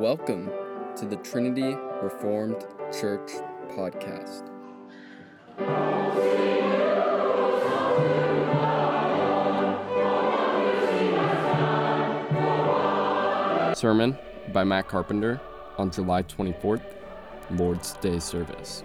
Welcome to the Trinity Reformed Church podcast. Sermon by Matt Carpenter on July 24th, Lord's Day service.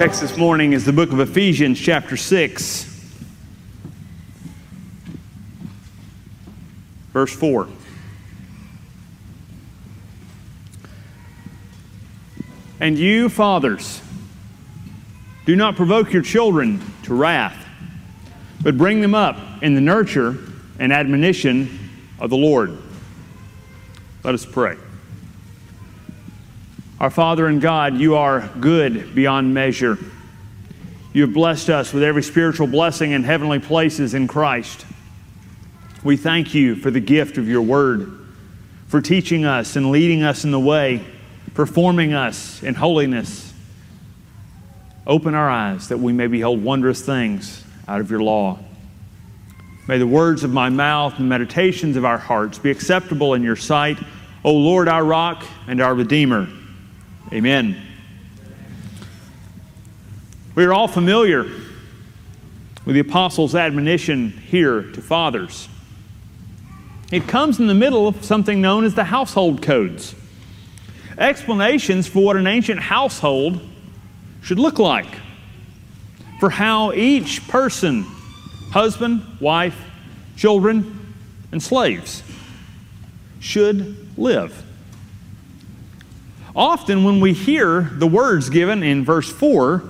Text this morning is the book of Ephesians, chapter 6, verse 4. And you, fathers, do not provoke your children to wrath, but bring them up in the nurture and admonition of the Lord. Let us pray. Our Father and God, you are good beyond measure. You have blessed us with every spiritual blessing in heavenly places in Christ. We thank you for the gift of your word, for teaching us and leading us in the way, performing us in holiness. Open our eyes that we may behold wondrous things out of your law. May the words of my mouth and meditations of our hearts be acceptable in your sight, O Lord, our rock and our Redeemer. Amen. We are all familiar with the apostles' admonition here to fathers. It comes in the middle of something known as the household codes explanations for what an ancient household should look like, for how each person, husband, wife, children, and slaves, should live. Often, when we hear the words given in verse 4,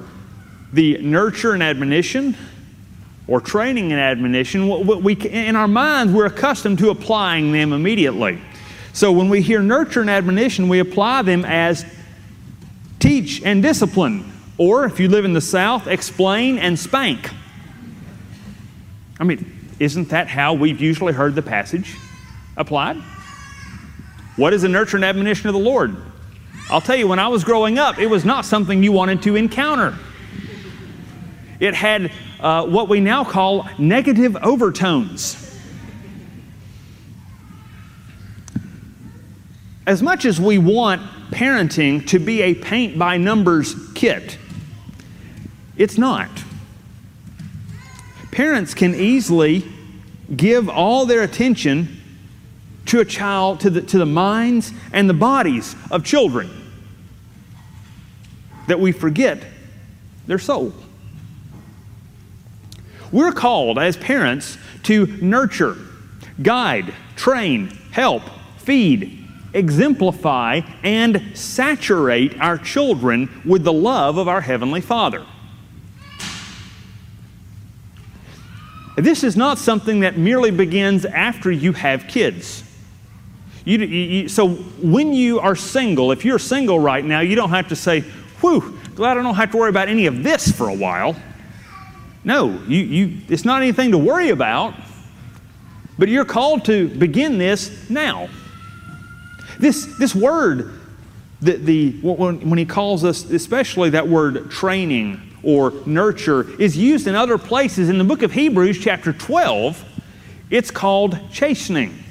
the nurture and admonition, or training and admonition, we, in our minds, we're accustomed to applying them immediately. So when we hear nurture and admonition, we apply them as teach and discipline, or if you live in the South, explain and spank. I mean, isn't that how we've usually heard the passage applied? What is the nurture and admonition of the Lord? I'll tell you, when I was growing up, it was not something you wanted to encounter. It had uh, what we now call negative overtones. As much as we want parenting to be a paint by numbers kit, it's not. Parents can easily give all their attention to a child, to the, to the minds and the bodies of children that we forget their soul. We're called as parents to nurture, guide, train, help, feed, exemplify, and saturate our children with the love of our Heavenly Father. This is not something that merely begins after you have kids. You, you, so when you are single, if you're single right now, you don't have to say, whew, glad I don't have to worry about any of this for a while. No, you, you, it's not anything to worry about, but you're called to begin this now. This, this word, the, the, when, when he calls us, especially that word training or nurture, is used in other places. In the book of Hebrews, chapter 12, it's called chastening.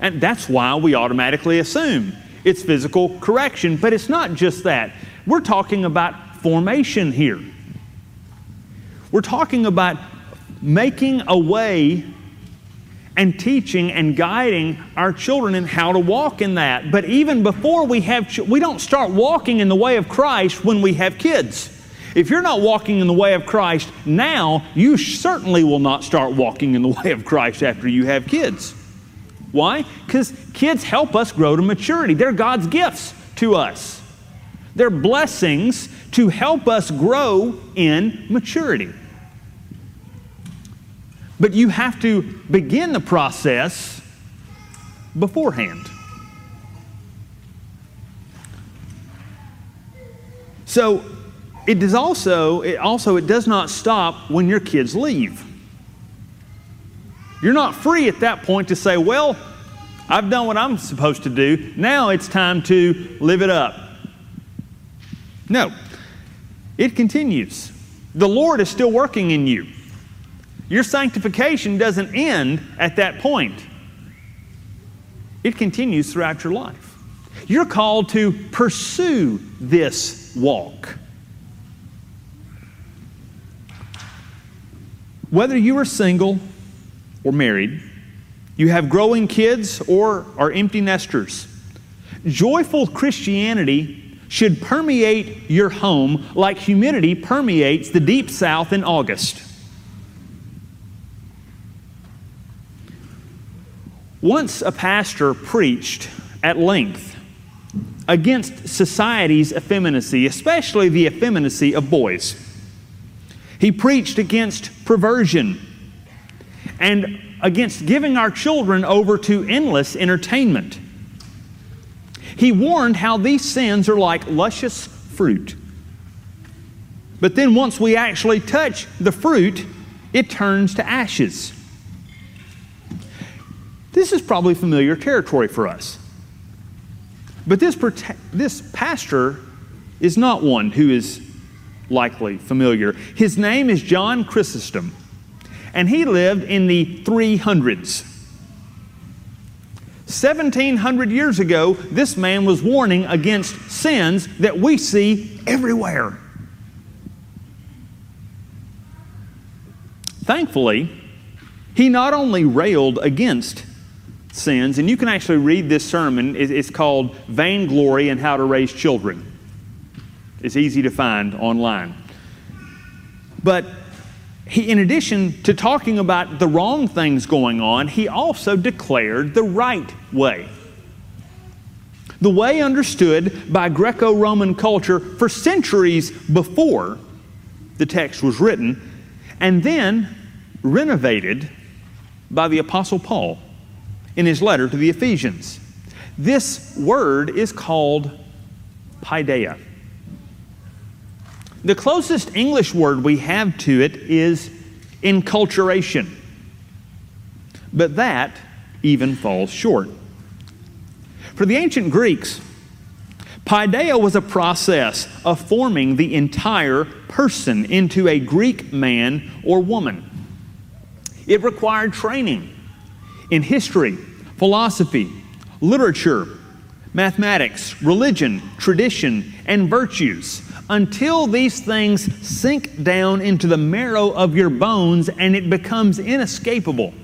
And that's why we automatically assume it's physical correction. But it's not just that. We're talking about formation here. We're talking about making a way and teaching and guiding our children in how to walk in that. But even before we have, we don't start walking in the way of Christ when we have kids. If you're not walking in the way of Christ now, you certainly will not start walking in the way of Christ after you have kids. Why? Because kids help us grow to maturity. They're God's gifts to us. They're blessings to help us grow in maturity. But you have to begin the process beforehand. So it does also it also it does not stop when your kids leave. You're not free at that point to say, well, I've done what I'm supposed to do. Now it's time to live it up. No, it continues. The Lord is still working in you. Your sanctification doesn't end at that point, it continues throughout your life. You're called to pursue this walk. Whether you are single or married, you have growing kids or are empty nesters, joyful Christianity should permeate your home like humidity permeates the deep south in August. Once a pastor preached at length against society's effeminacy, especially the effeminacy of boys. He preached against perversion and against giving our children over to endless entertainment. He warned how these sins are like luscious fruit. But then once we actually touch the fruit, it turns to ashes. This is probably familiar territory for us. But this, this pastor is not one who is likely familiar. His name is John Chrysostom, and he lived in the 300s. 1700 years ago, this man was warning against sins that we see everywhere. Thankfully, he not only railed against sins. And you can actually read this sermon. It's called Vainglory and How to Raise Children. It's easy to find online. But he, in addition to talking about the wrong things going on, he also declared the right way. The way understood by Greco Roman culture for centuries before the text was written, and then renovated by the Apostle Paul in his letter to the Ephesians. This word is called paideia. The closest English word we have to it is enculturation, but that even falls short. For the ancient Greeks, paideia was a process of forming the entire person into a Greek man or woman. It required training in history, philosophy, literature, mathematics, religion, tradition, and virtues until these things sink down into the marrow of your bones and it becomes inescapable.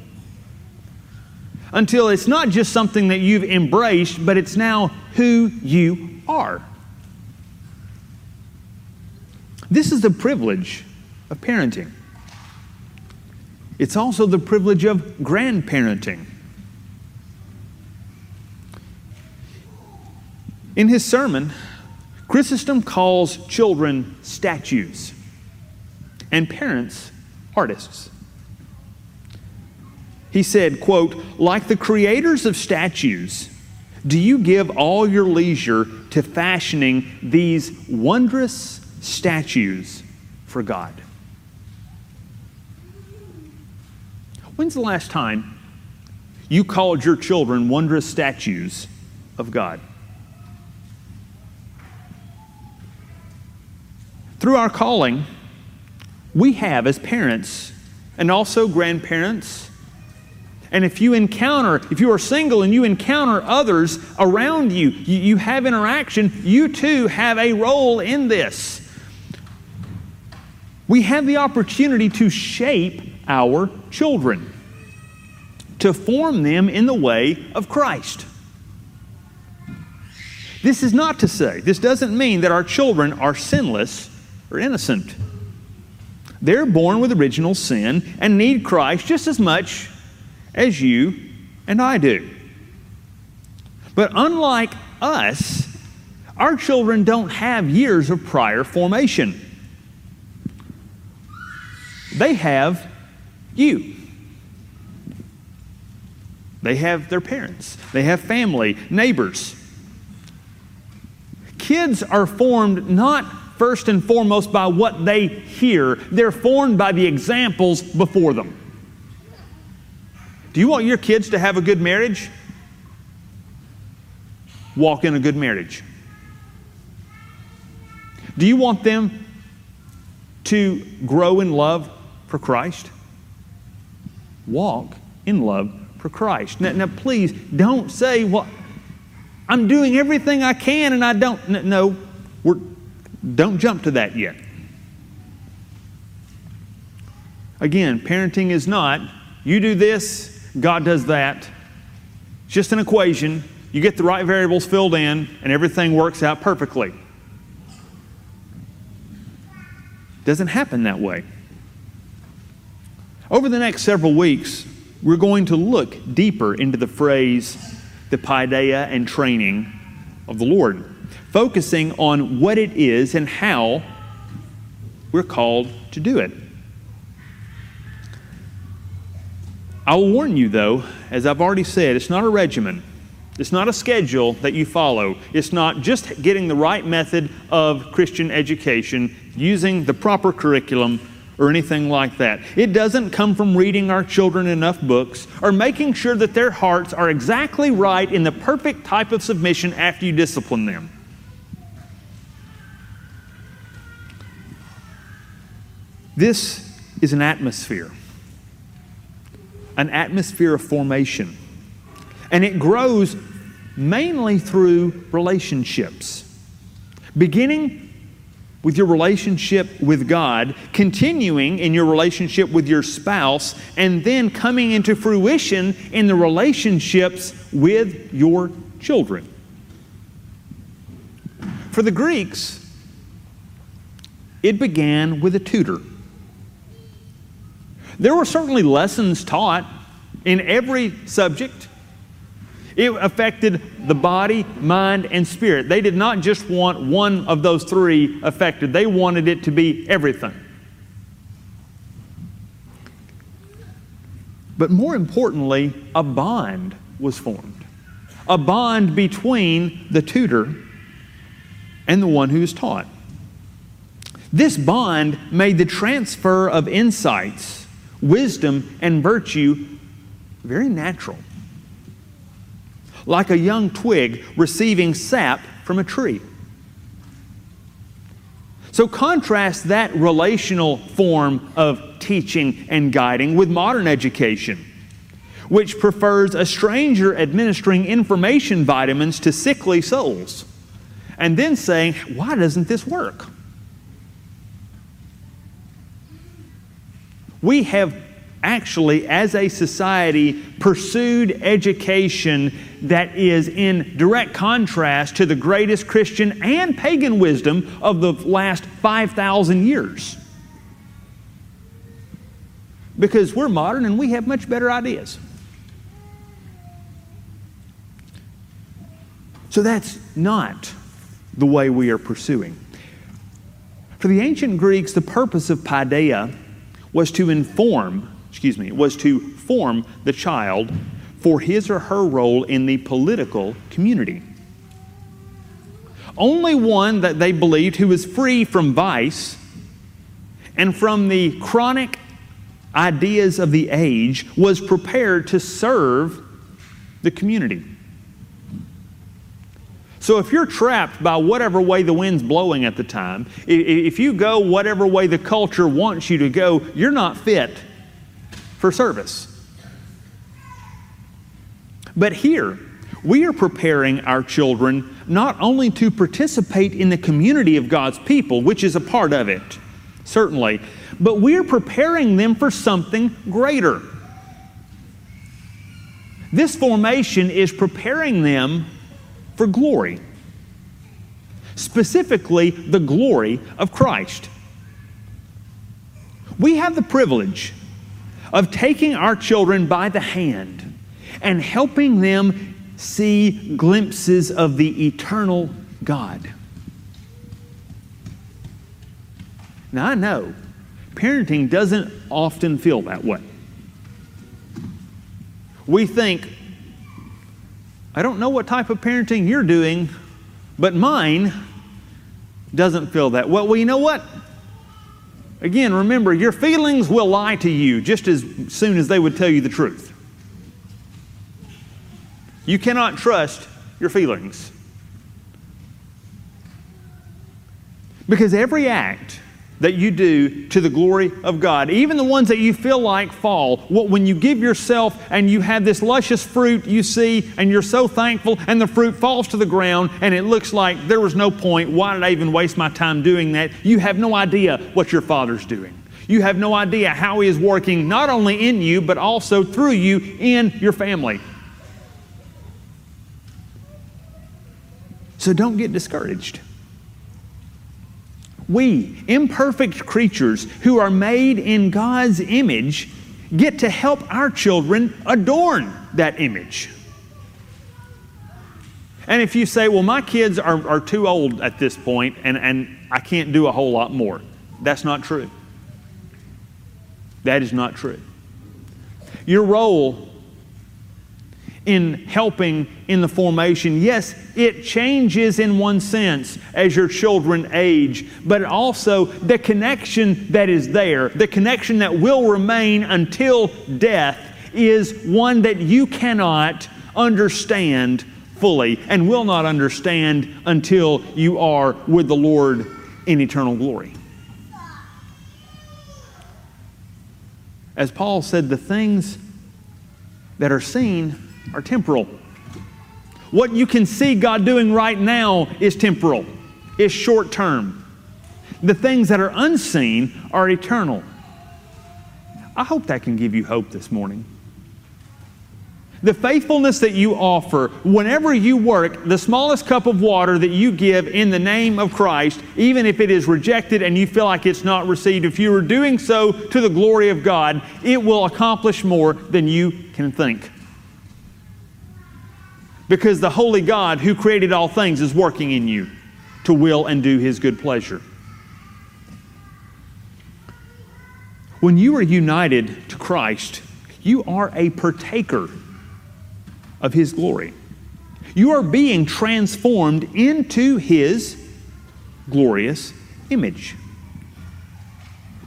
Until it's not just something that you've embraced, but it's now who you are. This is the privilege of parenting. It's also the privilege of grandparenting. In his sermon, Chrysostom calls children statues and parents artists. He said, quote, like the creators of statues, do you give all your leisure to fashioning these wondrous statues for God? When's the last time you called your children wondrous statues of God? Through our calling, we have as parents and also grandparents. And if you encounter, if you are single and you encounter others around you, you, you have interaction, you too have a role in this. We have the opportunity to shape our children, to form them in the way of Christ. This is not to say, this doesn't mean that our children are sinless or innocent. They're born with original sin and need Christ just as much as you and I do. But unlike us, our children don't have years of prior formation. They have you. They have their parents, they have family, neighbors. Kids are formed not first and foremost by what they hear, they're formed by the examples before them. Do you want your kids to have a good marriage? Walk in a good marriage. Do you want them to grow in love for Christ? Walk in love for Christ. Now, now please don't say, well, I'm doing everything I can and I don't. No, we're, don't jump to that yet. Again, parenting is not, you do this, God does that. It's just an equation. You get the right variables filled in, and everything works out perfectly. Doesn't happen that way. Over the next several weeks, we're going to look deeper into the phrase, the paideia and training of the Lord, focusing on what it is and how we're called to do it. I will warn you, though, as I've already said, it's not a regimen. It's not a schedule that you follow. It's not just getting the right method of Christian education, using the proper curriculum, or anything like that. It doesn't come from reading our children enough books or making sure that their hearts are exactly right in the perfect type of submission after you discipline them. This is an atmosphere an atmosphere of formation. And it grows mainly through relationships. Beginning with your relationship with God, continuing in your relationship with your spouse, and then coming into fruition in the relationships with your children. For the Greeks, it began with a tutor. There were certainly lessons taught in every subject. It affected the body, mind, and spirit. They did not just want one of those three affected, they wanted it to be everything. But more importantly, a bond was formed. A bond between the tutor and the one who is taught. This bond made the transfer of insights wisdom, and virtue very natural. Like a young twig receiving sap from a tree. So, contrast that relational form of teaching and guiding with modern education, which prefers a stranger administering information vitamins to sickly souls and then saying, Why doesn't this work? We have actually, as a society, pursued education that is in direct contrast to the greatest Christian and pagan wisdom of the last 5,000 years. Because we're modern and we have much better ideas. So that's not the way we are pursuing. For the ancient Greeks, the purpose of paideia was to inform, excuse me, was to form the child for his or her role in the political community. Only one that they believed who was free from vice and from the chronic ideas of the age was prepared to serve the community. So if you're trapped by whatever way the wind's blowing at the time, if you go whatever way the culture wants you to go, you're not fit for service. But here, we are preparing our children not only to participate in the community of God's people, which is a part of it, certainly, but we're preparing them for something greater. This formation is preparing them for glory, specifically the glory of Christ. We have the privilege of taking our children by the hand and helping them see glimpses of the eternal God. Now, I know parenting doesn't often feel that way. We think, I don't know what type of parenting you're doing, but mine doesn't feel that. Well, well, you know what? Again, remember, your feelings will lie to you just as soon as they would tell you the truth. You cannot trust your feelings. Because every act that you do to the glory of God, even the ones that you feel like fall, what, when you give yourself and you have this luscious fruit you see and you're so thankful and the fruit falls to the ground and it looks like there was no point, why did I even waste my time doing that? You have no idea what your Father's doing. You have no idea how He is working not only in you, but also through you in your family. So don't get discouraged. We, imperfect creatures who are made in God's image, get to help our children adorn that image. And if you say, well, my kids are, are too old at this point and, and I can't do a whole lot more, that's not true. That is not true. Your role in helping in the formation. Yes, it changes in one sense as your children age, but also the connection that is there, the connection that will remain until death, is one that you cannot understand fully and will not understand until you are with the Lord in eternal glory. As Paul said, the things that are seen are temporal. What you can see God doing right now is temporal, is short term. The things that are unseen are eternal. I hope that can give you hope this morning. The faithfulness that you offer whenever you work, the smallest cup of water that you give in the name of Christ, even if it is rejected and you feel like it's not received, if you are doing so to the glory of God, it will accomplish more than you can think because the holy God who created all things is working in you to will and do his good pleasure. When you are united to Christ, you are a partaker of his glory. You are being transformed into his glorious image.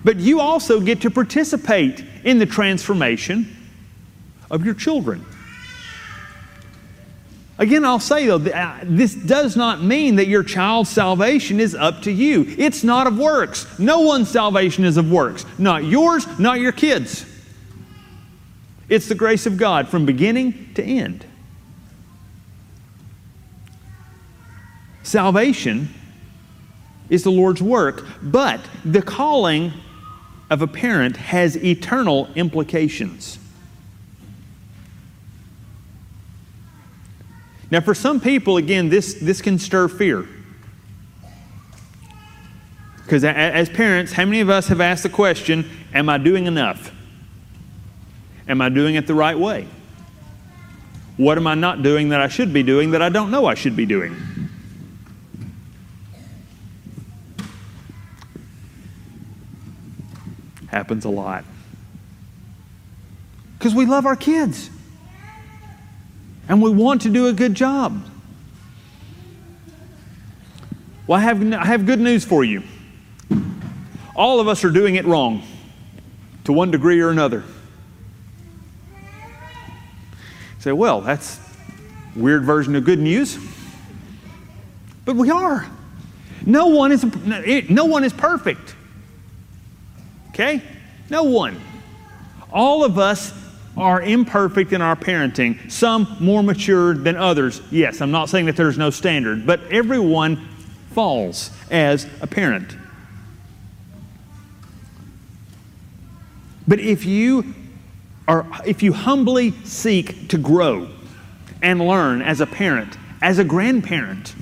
But you also get to participate in the transformation of your children. Again, I'll say though, uh, this does not mean that your child's salvation is up to you. It's not of works. No one's salvation is of works. Not yours, not your kids. It's the grace of God from beginning to end. Salvation is the Lord's work, but the calling of a parent has eternal implications. Now, for some people, again, this, this can stir fear. Because as parents, how many of us have asked the question, Am I doing enough? Am I doing it the right way? What am I not doing that I should be doing that I don't know I should be doing? Happens a lot. Because we love our kids and we want to do a good job. Well, I have, I have good news for you. All of us are doing it wrong to one degree or another. You say, well, that's weird version of good news. But we are. No one is, no one is perfect. Okay? No one. All of us are imperfect in our parenting, some more mature than others. Yes, I'm not saying that there's no standard, but everyone falls as a parent. But if you are if you humbly seek to grow and learn as a parent, as a grandparent,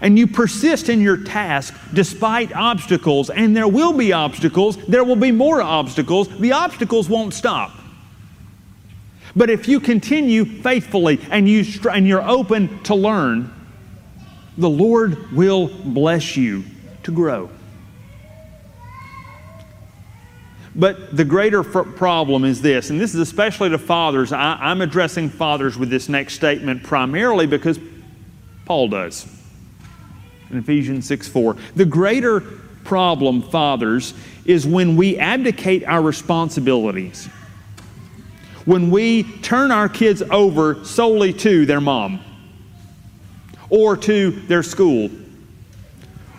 and you persist in your task despite obstacles, and there will be obstacles, there will be more obstacles, the obstacles won't stop. But if you continue faithfully and, you, and you're open to learn, the Lord will bless you to grow. But the greater problem is this, and this is especially to fathers. I, am addressing fathers with this next statement primarily because Paul does in Ephesians 6 4. The greater problem, fathers, is when we abdicate our responsibilities, when we turn our kids over solely to their mom or to their school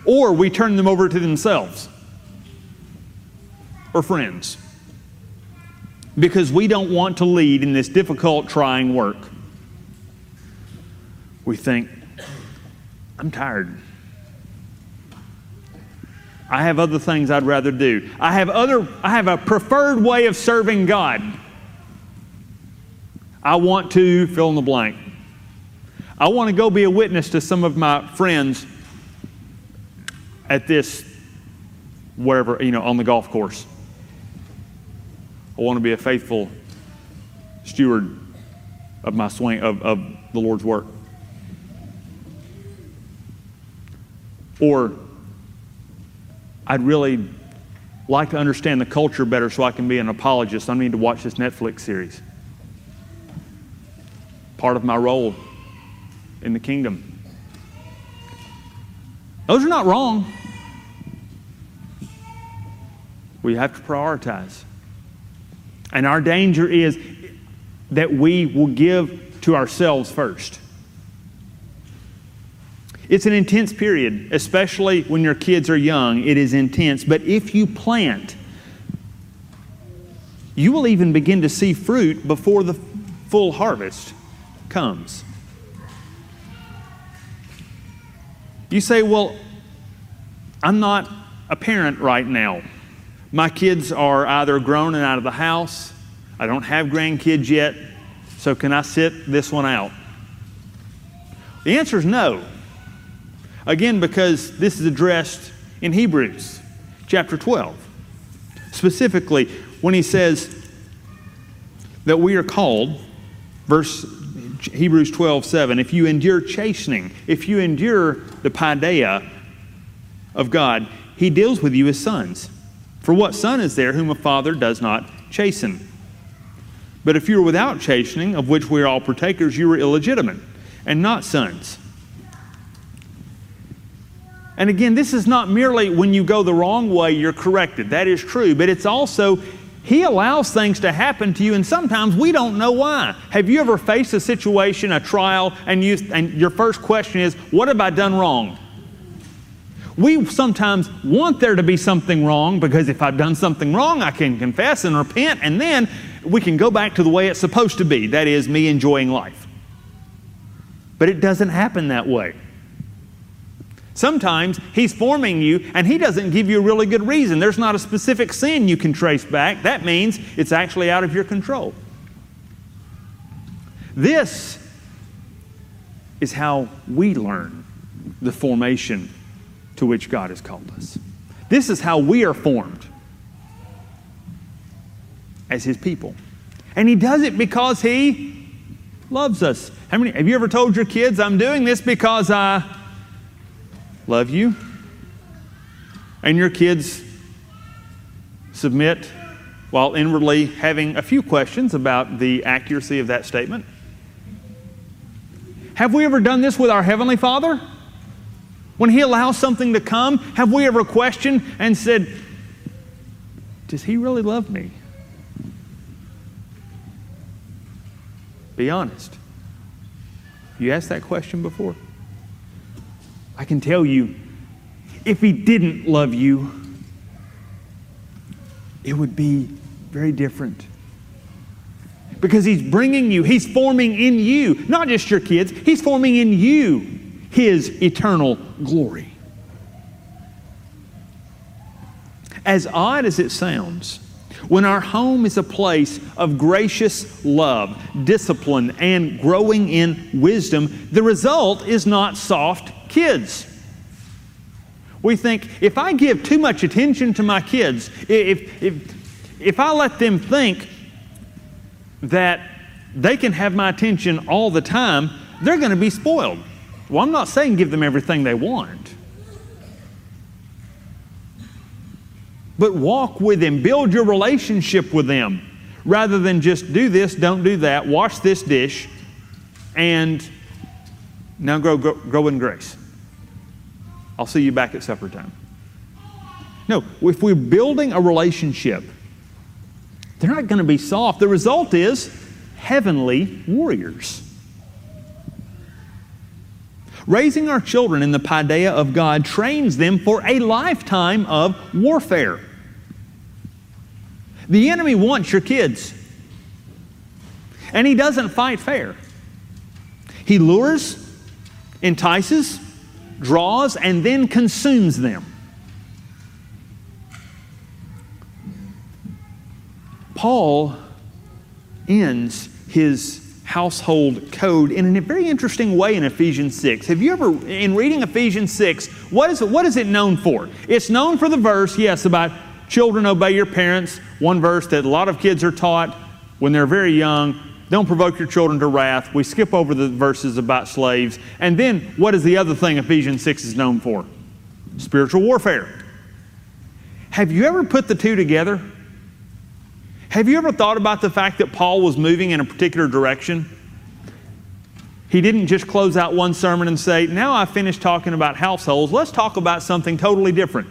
or we turn them over to themselves or friends because we don't want to lead in this difficult, trying work. We think, I'm tired. I have other things I'd rather do. I have other I have a preferred way of serving God. I want to fill in the blank. I want to go be a witness to some of my friends at this wherever, you know, on the golf course. I want to be a faithful steward of my swing of, of the Lord's work. Or I'd really like to understand the culture better so I can be an apologist. I need to watch this Netflix series. Part of my role in the kingdom. Those are not wrong. We have to prioritize. And our danger is that we will give to ourselves first. It's an intense period, especially when your kids are young. It is intense. But if you plant, you will even begin to see fruit before the full harvest comes. You say, Well, I'm not a parent right now. My kids are either grown and out of the house. I don't have grandkids yet. So can I sit this one out? The answer is no. Again, because this is addressed in Hebrews chapter 12. Specifically, when he says that we are called, verse Hebrews 12, 7, if you endure chastening, if you endure the paideia of God, he deals with you as sons. For what son is there whom a father does not chasten? But if you are without chastening, of which we are all partakers, you are illegitimate and not sons. And again, this is not merely when you go the wrong way, you're corrected. That is true. But it's also, He allows things to happen to you, and sometimes we don't know why. Have you ever faced a situation, a trial, and, you, and your first question is, What have I done wrong? We sometimes want there to be something wrong because if I've done something wrong, I can confess and repent, and then we can go back to the way it's supposed to be that is, me enjoying life. But it doesn't happen that way. Sometimes He's forming you and He doesn't give you a really good reason. There's not a specific sin you can trace back. That means it's actually out of your control. This is how we learn the formation to which God has called us. This is how we are formed as His people. And He does it because He loves us. How many have you ever told your kids, I'm doing this because I love you? And your kids submit while inwardly having a few questions about the accuracy of that statement? Have we ever done this with our Heavenly Father? When He allows something to come, have we ever questioned and said, Does He really love me? Be honest. You asked that question before? I can tell you, if he didn't love you, it would be very different. Because he's bringing you, he's forming in you, not just your kids, he's forming in you his eternal glory. As odd as it sounds, when our home is a place of gracious love, discipline, and growing in wisdom, the result is not soft kids. We think if I give too much attention to my kids, if, if, if I let them think that they can have my attention all the time, they're going to be spoiled. Well, I'm not saying give them everything they want. But walk with them, build your relationship with them, rather than just do this, don't do that, wash this dish, and now grow, grow, grow in grace. I'll see you back at supper time. No, if we're building a relationship, they're not going to be soft. The result is heavenly warriors. Raising our children in the paideia of God trains them for a lifetime of warfare. The enemy wants your kids, and he doesn't fight fair. He lures, entices, draws, and then consumes them. Paul ends his household code in a very interesting way in Ephesians 6. Have you ever, in reading Ephesians 6, what is, it, what is it known for? It's known for the verse, yes, about children obey your parents, one verse that a lot of kids are taught when they're very young. Don't provoke your children to wrath. We skip over the verses about slaves. And then, what is the other thing Ephesians 6 is known for? Spiritual warfare. Have you ever put the two together? Have you ever thought about the fact that Paul was moving in a particular direction? He didn't just close out one sermon and say, Now I've finished talking about households, let's talk about something totally different.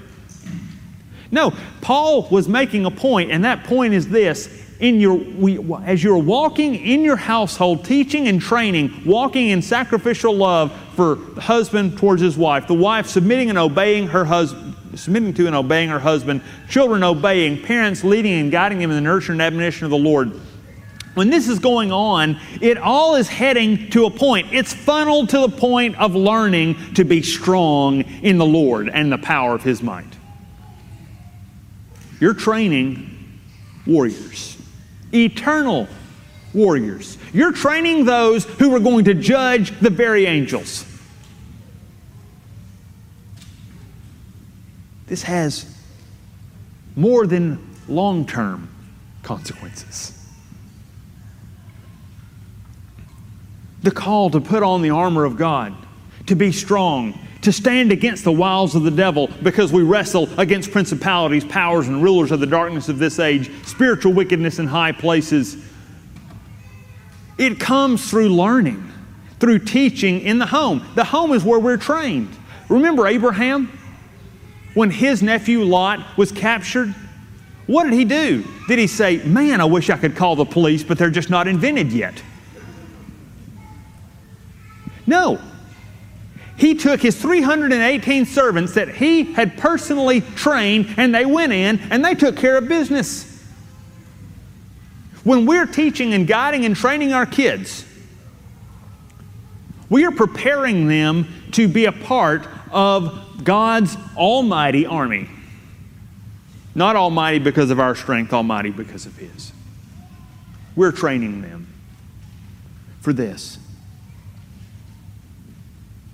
No, Paul was making a point, and that point is this. In your, we, as you're walking in your household, teaching and training, walking in sacrificial love for the husband towards his wife, the wife submitting and obeying her husband, submitting to and obeying her husband, children obeying, parents leading and guiding them in the nurture and admonition of the Lord. When this is going on, it all is heading to a point. It's funneled to the point of learning to be strong in the Lord and the power of His might. You're training warriors, eternal warriors. You're training those who are going to judge the very angels. This has more than long term consequences. The call to put on the armor of God, to be strong, to stand against the wiles of the devil because we wrestle against principalities, powers, and rulers of the darkness of this age, spiritual wickedness in high places. It comes through learning, through teaching in the home. The home is where we're trained. Remember Abraham? when his nephew Lot was captured, what did he do? Did he say, Man, I wish I could call the police, but they're just not invented yet? No. He took his 318 servants that he had personally trained, and they went in and they took care of business. When we're teaching and guiding and training our kids, we are preparing them to be a part of God's almighty army. Not almighty because of our strength, almighty because of His. We're training them for this.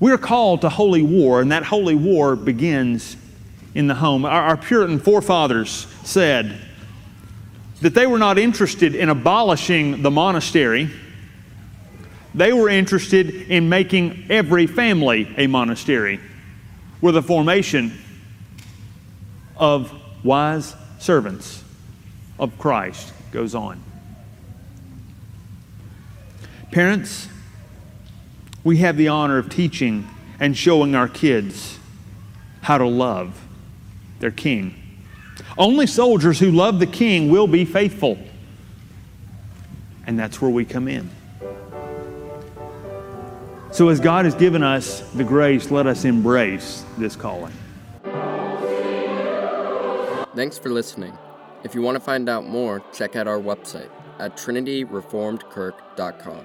We're called to holy war, and that holy war begins in the home. Our, our, Puritan forefathers said that they were not interested in abolishing the monastery, they were interested in making every family a monastery were the formation of wise servants of Christ goes on. Parents, we have the honor of teaching and showing our kids how to love their king. Only soldiers who love the king will be faithful. And that's where we come in. So, as God has given us the grace, let us embrace this calling. Thanks for listening. If you want to find out more, check out our website at trinityreformedkirk.com.